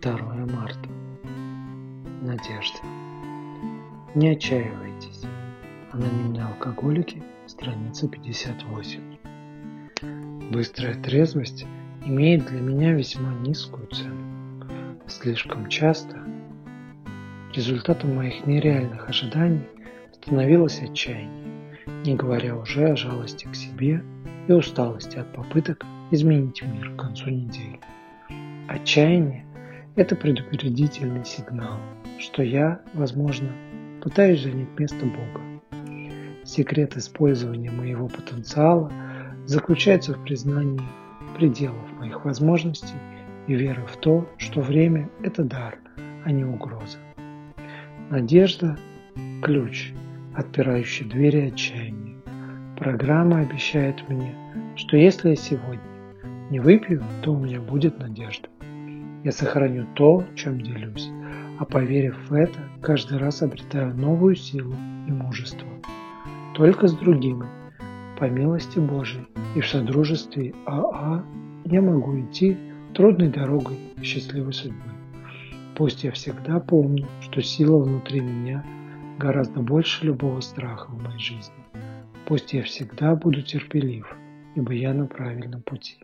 2 марта. Надежда. Не отчаивайтесь. Анонимные алкоголики, страница 58. Быстрая трезвость имеет для меня весьма низкую цену. Слишком часто результатом моих нереальных ожиданий становилось отчаяние, не говоря уже о жалости к себе и усталости от попыток изменить мир к концу недели. Отчаяние – это предупредительный сигнал, что я, возможно, пытаюсь занять место Бога. Секрет использования моего потенциала заключается в признании пределов моих возможностей и веры в то, что время – это дар, а не угроза. Надежда – ключ, отпирающий двери отчаяния. Программа обещает мне, что если я сегодня не выпью, то у меня будет надежда. Я сохраню то, чем делюсь, а поверив в это, каждый раз обретаю новую силу и мужество. Только с другими, по милости Божией и в содружестве АА я могу идти трудной дорогой счастливой судьбы. Пусть я всегда помню, что сила внутри меня гораздо больше любого страха в моей жизни. Пусть я всегда буду терпелив, ибо я на правильном пути.